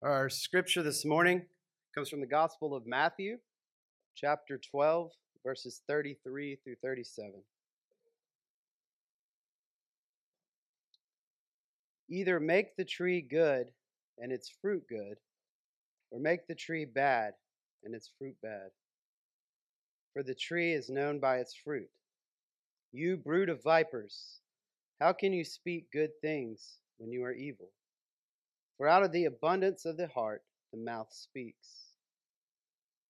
Our scripture this morning comes from the Gospel of Matthew, chapter 12, verses 33 through 37. Either make the tree good and its fruit good, or make the tree bad and its fruit bad. For the tree is known by its fruit. You brood of vipers, how can you speak good things when you are evil? For out of the abundance of the heart the mouth speaks.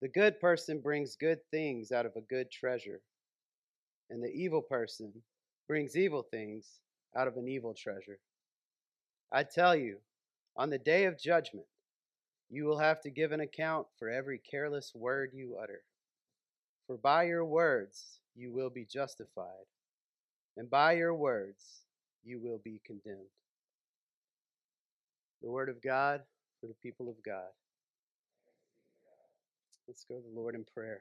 The good person brings good things out of a good treasure, and the evil person brings evil things out of an evil treasure. I tell you, on the day of judgment, you will have to give an account for every careless word you utter. For by your words you will be justified, and by your words you will be condemned the Word of God for the people of God. Let's go to the Lord in prayer.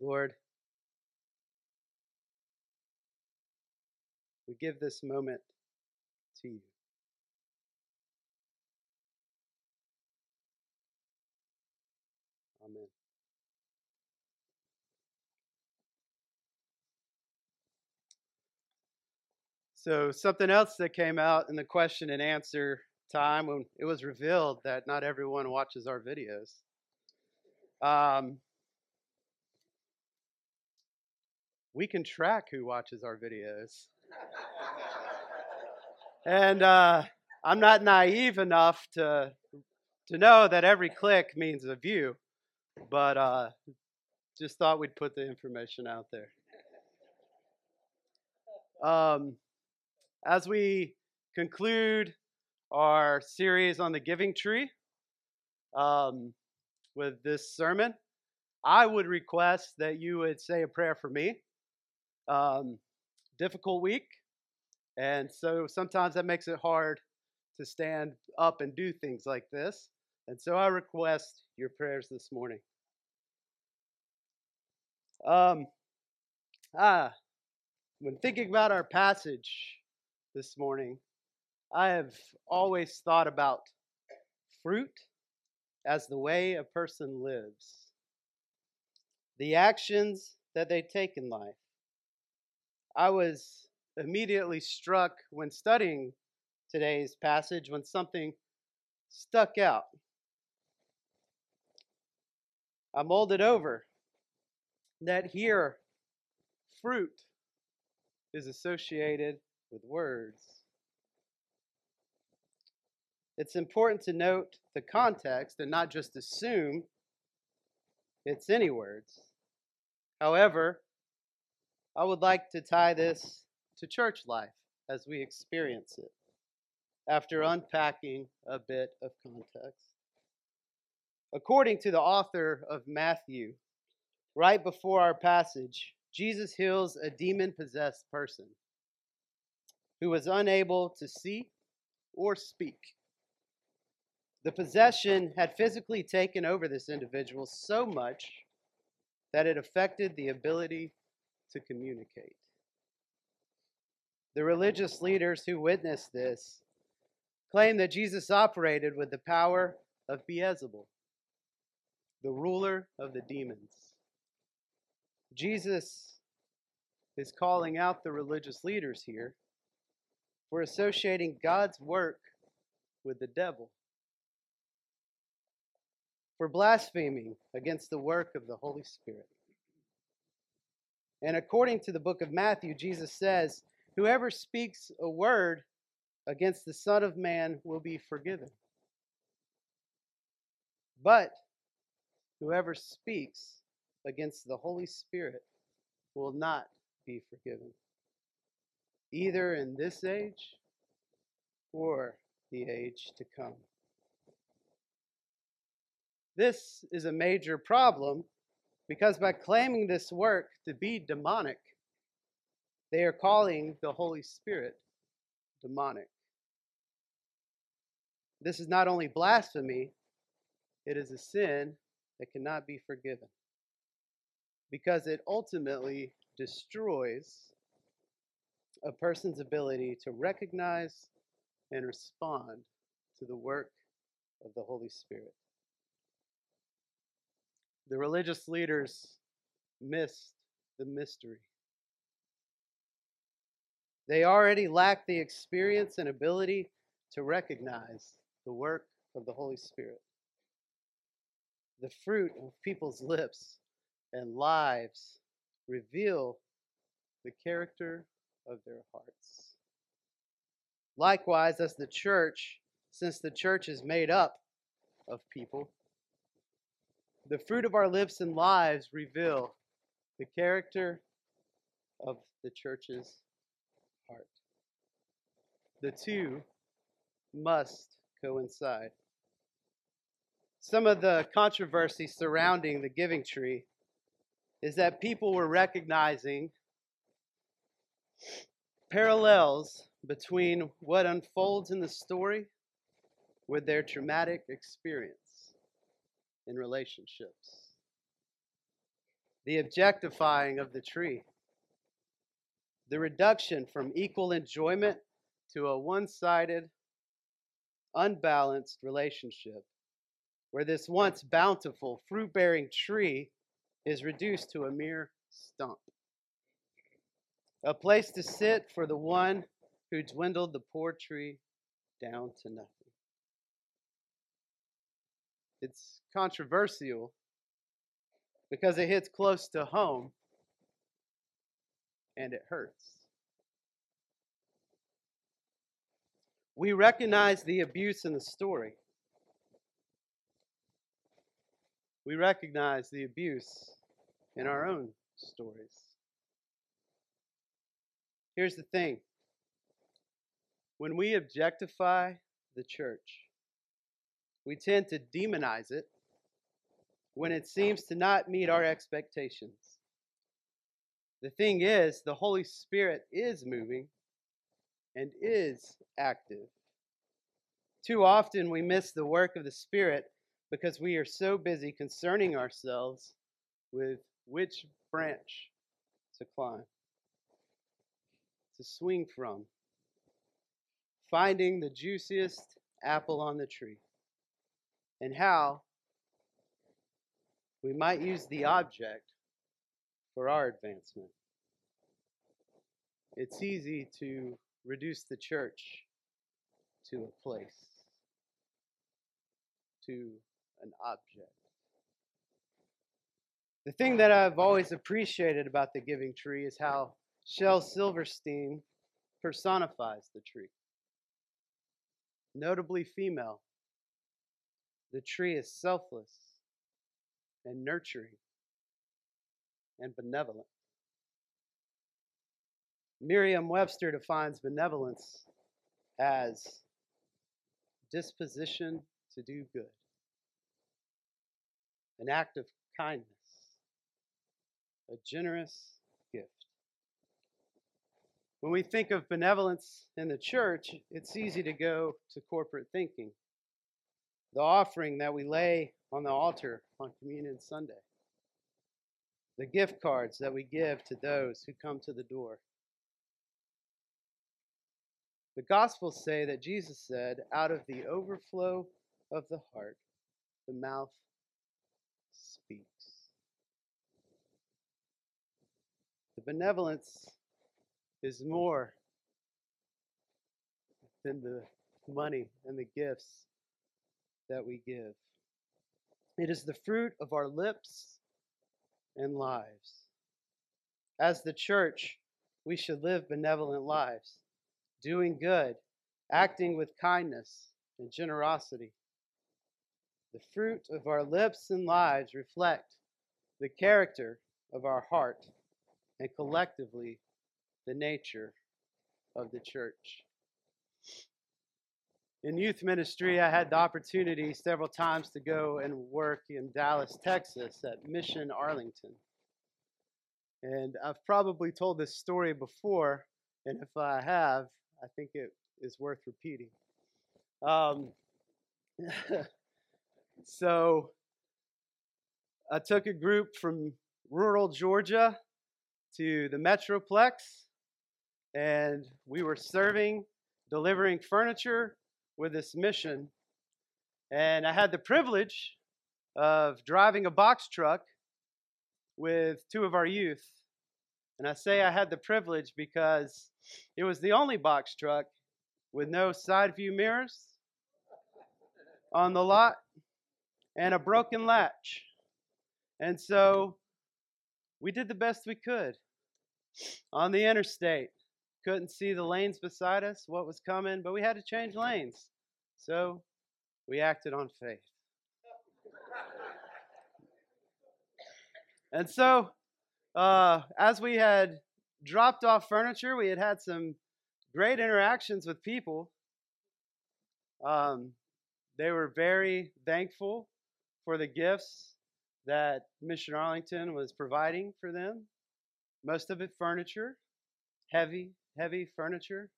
Lord, we give this moment to you. So, something else that came out in the question and answer time when it was revealed that not everyone watches our videos. Um, we can track who watches our videos. and uh, I'm not naive enough to, to know that every click means a view, but uh, just thought we'd put the information out there. Um, as we conclude our series on the giving tree um, with this sermon, I would request that you would say a prayer for me. Um, difficult week, and so sometimes that makes it hard to stand up and do things like this. And so I request your prayers this morning. Um, ah, when thinking about our passage, this morning, I have always thought about fruit as the way a person lives, the actions that they take in life. I was immediately struck when studying today's passage when something stuck out. I molded over that here fruit is associated with words. It's important to note the context and not just assume it's any words. However, I would like to tie this to church life as we experience it after unpacking a bit of context. According to the author of Matthew, right before our passage, Jesus heals a demon possessed person who was unable to see or speak. The possession had physically taken over this individual so much that it affected the ability to communicate. The religious leaders who witnessed this claim that Jesus operated with the power of Beelzebul, the ruler of the demons. Jesus is calling out the religious leaders here for associating God's work with the devil, for blaspheming against the work of the Holy Spirit. And according to the book of Matthew, Jesus says, Whoever speaks a word against the Son of Man will be forgiven. But whoever speaks against the Holy Spirit will not be forgiven either in this age or the age to come. This is a major problem because by claiming this work to be demonic, they are calling the Holy Spirit demonic. This is not only blasphemy, it is a sin that cannot be forgiven because it ultimately destroys a person's ability to recognize and respond to the work of the Holy Spirit. The religious leaders missed the mystery. They already lack the experience and ability to recognize the work of the Holy Spirit. The fruit of people's lips and lives reveal the character of their hearts. Likewise, as the church, since the church is made up of people, the fruit of our lips and lives reveal the character of the church's heart. The two must coincide. Some of the controversy surrounding the giving tree is that people were recognizing parallels between what unfolds in the story with their traumatic experience in relationships. The objectifying of the tree, the reduction from equal enjoyment to a one sided, unbalanced relationship, where this once bountiful, fruit bearing tree is reduced to a mere stump. A place to sit for the one who dwindled the poor tree down to nothing. It's controversial because it hits close to home and it hurts. We recognize the abuse in the story. We recognize the abuse in our own stories. Here's the thing when we objectify the church, we tend to demonize it when it seems to not meet our expectations. The thing is, the Holy Spirit is moving and is active. Too often we miss the work of the Spirit because we are so busy concerning ourselves with which branch to climb to swing from, finding the juiciest apple on the tree, and how we might use the object for our advancement. It's easy to reduce the church to a place, to an object. The thing that I've always appreciated about the giving tree is how Shel Silverstein personifies the tree. Notably female, the tree is selfless and nurturing and benevolent. Merriam Webster defines benevolence as disposition to do good, an act of kindness, a generous when we think of benevolence in the church, it's easy to go to corporate thinking. The offering that we lay on the altar on Communion Sunday, the gift cards that we give to those who come to the door. The Gospels say that Jesus said, out of the overflow of the heart, the mouth speaks. The benevolence is more than the money and the gifts that we give. It is the fruit of our lips and lives. As the church, we should live benevolent lives, doing good, acting with kindness and generosity. The fruit of our lips and lives reflect the character of our heart and collectively the nature of the church. In youth ministry, I had the opportunity several times to go and work in Dallas, Texas at Mission Arlington. And I've probably told this story before, and if I have, I think it is worth repeating. Um, so I took a group from rural Georgia to the Metroplex and we were serving, delivering furniture with this mission. And I had the privilege of driving a box truck with two of our youth. And I say I had the privilege because it was the only box truck with no side view mirrors on the lot and a broken latch. And so we did the best we could on the interstate. Couldn't see the lanes beside us, what was coming, but we had to change lanes. So we acted on faith. and so, uh, as we had dropped off furniture, we had had some great interactions with people. Um, they were very thankful for the gifts that Mission Arlington was providing for them. Most of it furniture, heavy, heavy furniture.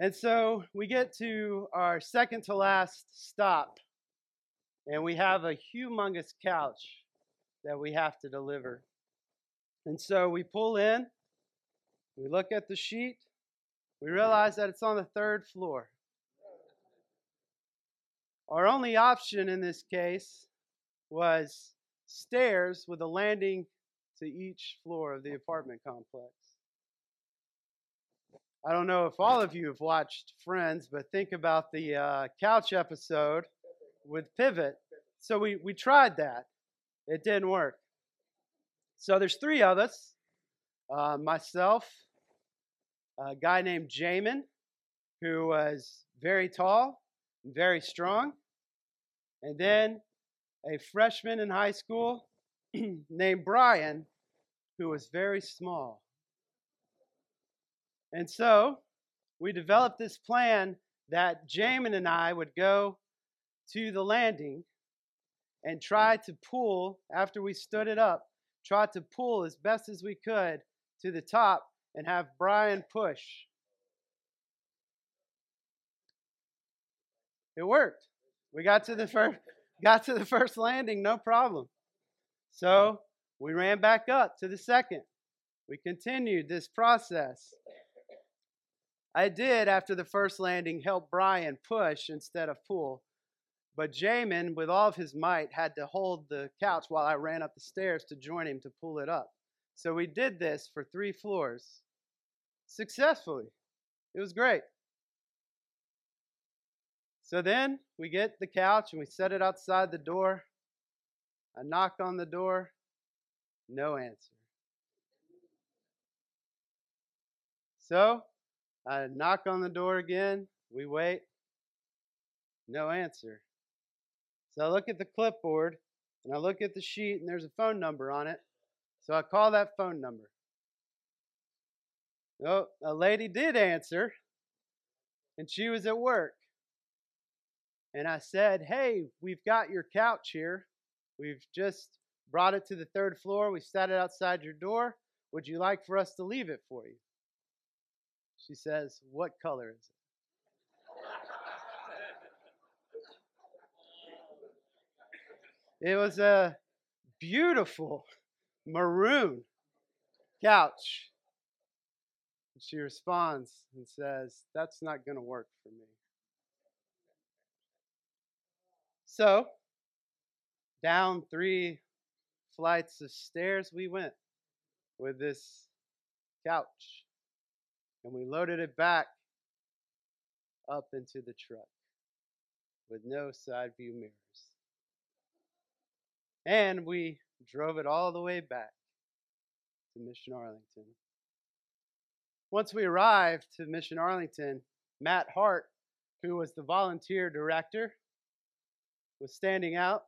And so we get to our second to last stop, and we have a humongous couch that we have to deliver. And so we pull in, we look at the sheet, we realize that it's on the third floor. Our only option in this case was stairs with a landing to each floor of the apartment complex. I don't know if all of you have watched Friends, but think about the uh, couch episode with Pivot. So we, we tried that. It didn't work. So there's three of us uh, myself, a guy named Jamin, who was very tall, and very strong, and then a freshman in high school named Brian, who was very small. And so we developed this plan that Jamin and I would go to the landing and try to pull, after we stood it up, try to pull as best as we could to the top and have Brian push. It worked. We got to the first got to the first landing, no problem. So we ran back up to the second. We continued this process. I did, after the first landing, help Brian push instead of pull. But Jamin, with all of his might, had to hold the couch while I ran up the stairs to join him to pull it up. So we did this for three floors successfully. It was great. So then we get the couch and we set it outside the door. I knock on the door, no answer. So I knock on the door again. We wait, no answer. So I look at the clipboard and I look at the sheet and there's a phone number on it. So I call that phone number. Oh, a lady did answer and she was at work and I said, Hey, we've got your couch here. We've just brought it to the third floor. We set it outside your door. Would you like for us to leave it for you? She says, What color is it? It was a beautiful maroon couch. She responds and says, That's not going to work for me. So, down three flights of stairs we went with this couch. And we loaded it back up into the truck with no side view mirrors. And we drove it all the way back to Mission Arlington. Once we arrived to Mission Arlington, Matt Hart, who was the volunteer director, was standing out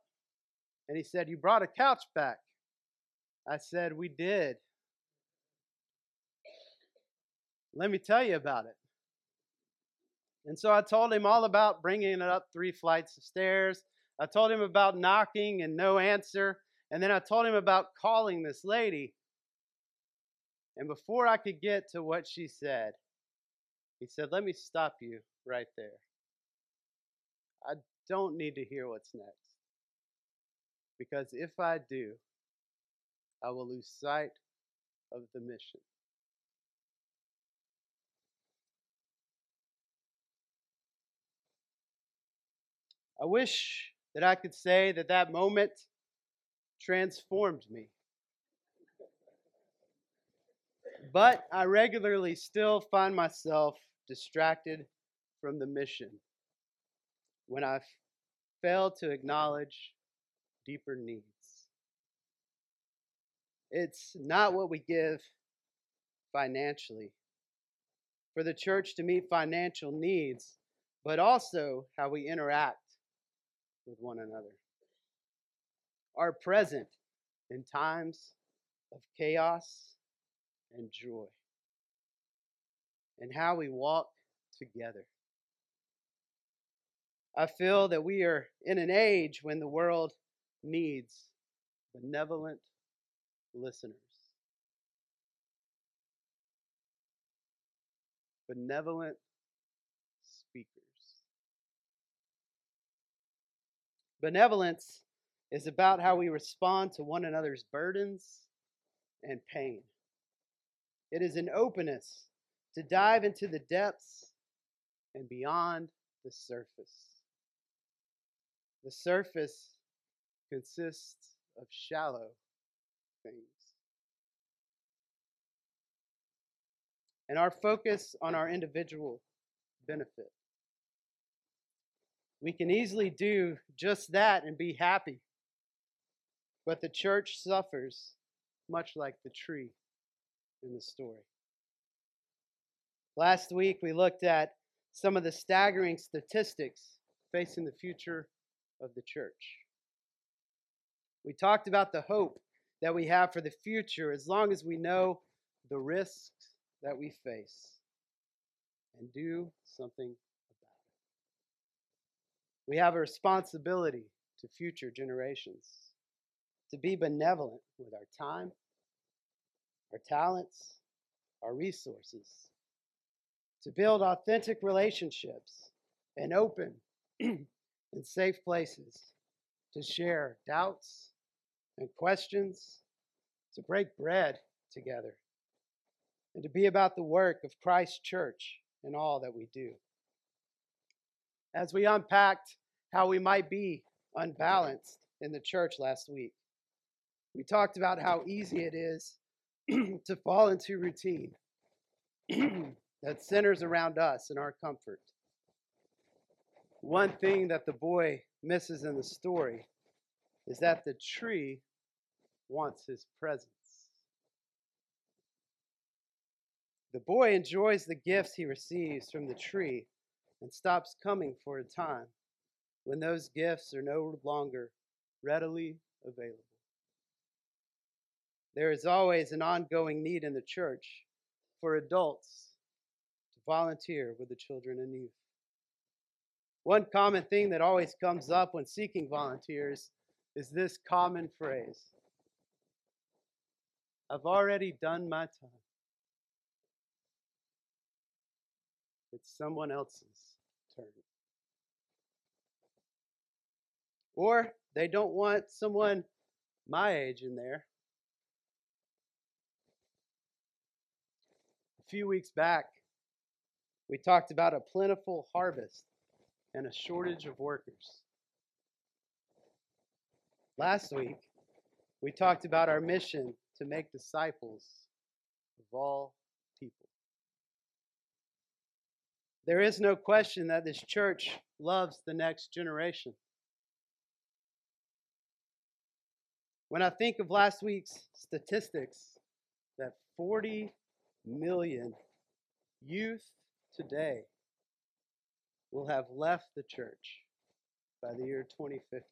and he said, You brought a couch back. I said, We did. Let me tell you about it. And so I told him all about bringing it up three flights of stairs. I told him about knocking and no answer. And then I told him about calling this lady. And before I could get to what she said, he said, Let me stop you right there. I don't need to hear what's next. Because if I do, I will lose sight of the mission. I wish that I could say that that moment transformed me. But I regularly still find myself distracted from the mission when I fail to acknowledge deeper needs. It's not what we give financially for the church to meet financial needs, but also how we interact with one another. Are present in times of chaos and joy, and how we walk together. I feel that we are in an age when the world needs benevolent listeners. Benevolent Benevolence is about how we respond to one another's burdens and pain. It is an openness to dive into the depths and beyond the surface. The surface consists of shallow things. And our focus on our individual benefit. We can easily do just that and be happy. But the church suffers much like the tree in the story. Last week, we looked at some of the staggering statistics facing the future of the church. We talked about the hope that we have for the future as long as we know the risks that we face and do something. We have a responsibility to future generations to be benevolent with our time, our talents, our resources, to build authentic relationships and open and safe places to share doubts and questions, to break bread together, and to be about the work of Christ's church in all that we do. As we unpacked how we might be unbalanced in the church last week, we talked about how easy it is to fall into routine that centers around us and our comfort. One thing that the boy misses in the story is that the tree wants his presence. The boy enjoys the gifts he receives from the tree and stops coming for a time when those gifts are no longer readily available. There is always an ongoing need in the church for adults to volunteer with the children and youth. One common thing that always comes up when seeking volunteers is this common phrase I've already done my time. It's someone else's Or they don't want someone my age in there. A few weeks back, we talked about a plentiful harvest and a shortage of workers. Last week, we talked about our mission to make disciples of all people. There is no question that this church loves the next generation. When I think of last week's statistics, that 40 million youth today will have left the church by the year 2050.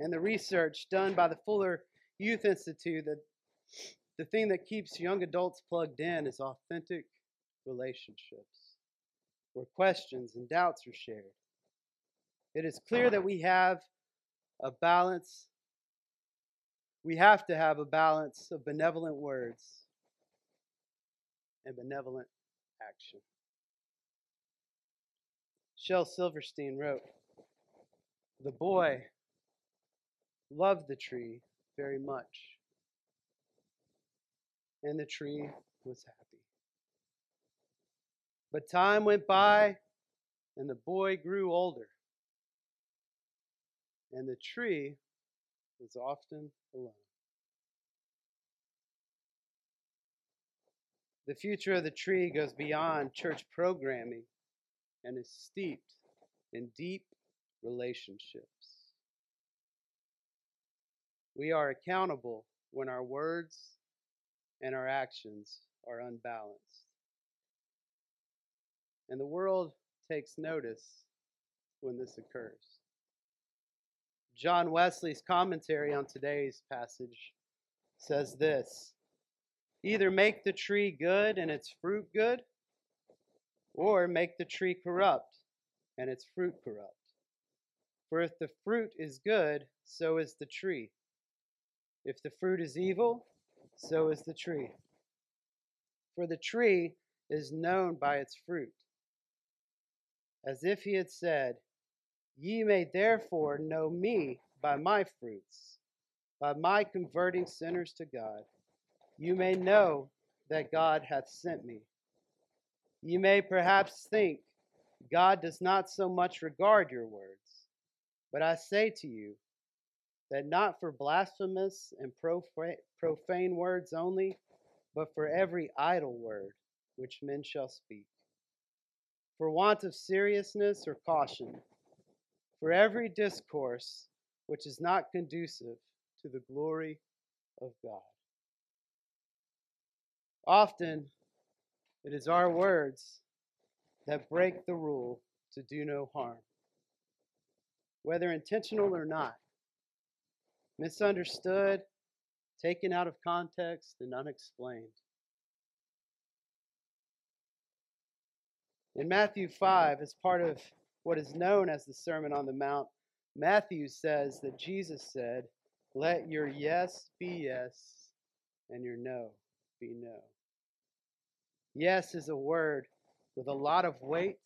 And the research done by the Fuller Youth Institute that the thing that keeps young adults plugged in is authentic relationships where questions and doubts are shared. It is clear that we have a balance. We have to have a balance of benevolent words and benevolent action. Shel Silverstein wrote The boy loved the tree very much, and the tree was happy. But time went by, And the boy grew older, and the tree was often alone. The future of the tree goes beyond church programming and is steeped in deep relationships. We are accountable when our words and our actions are unbalanced. And the world takes notice when this occurs. John Wesley's commentary on today's passage says this Either make the tree good and its fruit good, or make the tree corrupt and its fruit corrupt. For if the fruit is good, so is the tree. If the fruit is evil, so is the tree. For the tree is known by its fruit. As if he had said, Ye may therefore know me by my fruits, by my converting sinners to God. You may know that God hath sent me. You may perhaps think God does not so much regard your words, but I say to you, that not for blasphemous and profane words only, but for every idle word which men shall speak. For want of seriousness or caution, for every discourse which is not conducive to the glory of God. Often it is our words that break the rule to do no harm, whether intentional or not misunderstood, taken out of context, and unexplained. In Matthew 5, as part of what is known as the Sermon on the Mount, Matthew says that Jesus said, Let your yes be yes, and your no be no. Yes is a word with a lot of weight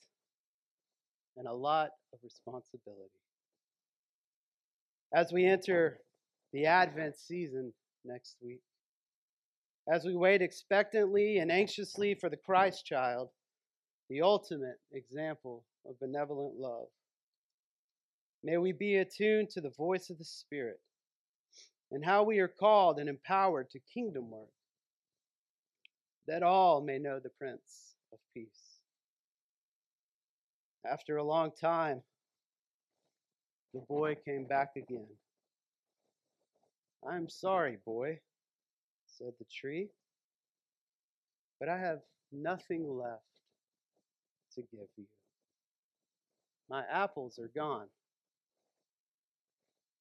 and a lot of responsibility. As we enter the Advent season next week. As we wait expectantly and anxiously for the Christ child, the ultimate example of benevolent love. May we be attuned to the voice of the Spirit and how we are called and empowered to kingdom work, that all may know the Prince of Peace. After a long time, the boy came back again. I'm sorry, boy, said the tree, but I have nothing left to give you. My apples are gone.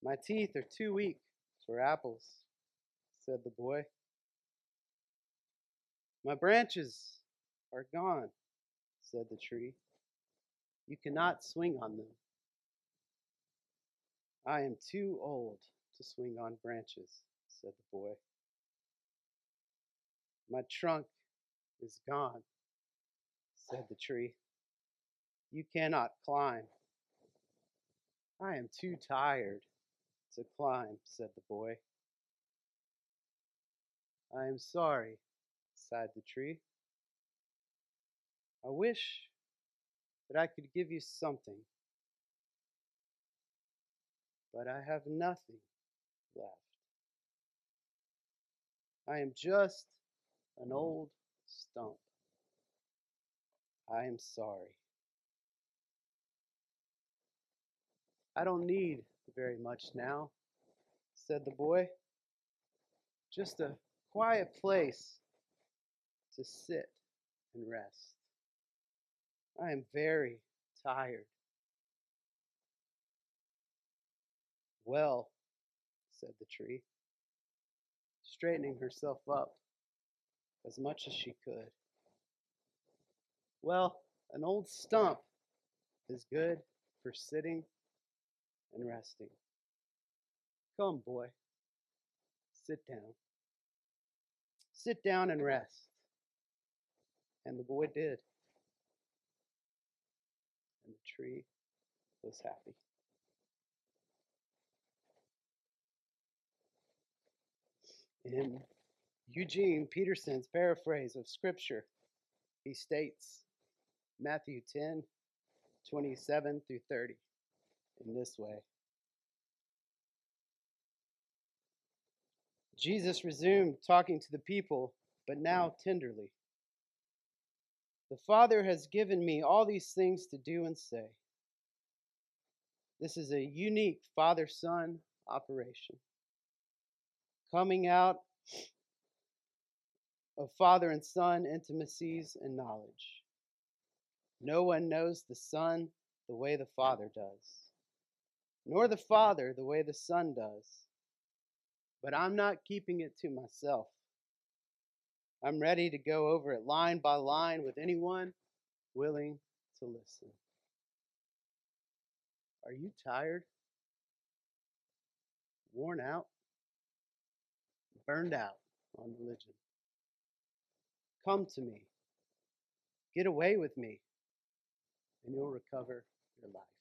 My teeth are too weak for apples, said the boy. My branches are gone, said the tree. You cannot swing on them. I am too old to swing on branches, said the boy. My trunk is gone, said the tree. You cannot climb. I am too tired to climb, said the boy. I am sorry, sighed the tree. I wish that I could give you something, but I have nothing left. I am just an old stump. I am sorry. I don't need very much now, said the boy. Just a quiet place to sit and rest. I am very tired. Well, said the tree, straightening herself up as much as she could. Well, an old stump is good for sitting and resting. Come, boy, sit down. Sit down and rest. And the boy did. And the tree was happy. In Eugene Peterson's paraphrase of Scripture, he states Matthew 10 27 through 30 in this way. Jesus resumed talking to the people, but now tenderly. The Father has given me all these things to do and say. This is a unique father son operation. Coming out of father and son intimacies and knowledge. No one knows the Son the way the Father does, nor the Father the way the Son does. But I'm not keeping it to myself. I'm ready to go over it line by line with anyone willing to listen. Are you tired? Worn out? Burned out on religion? Come to me. Get away with me, and you'll recover your life.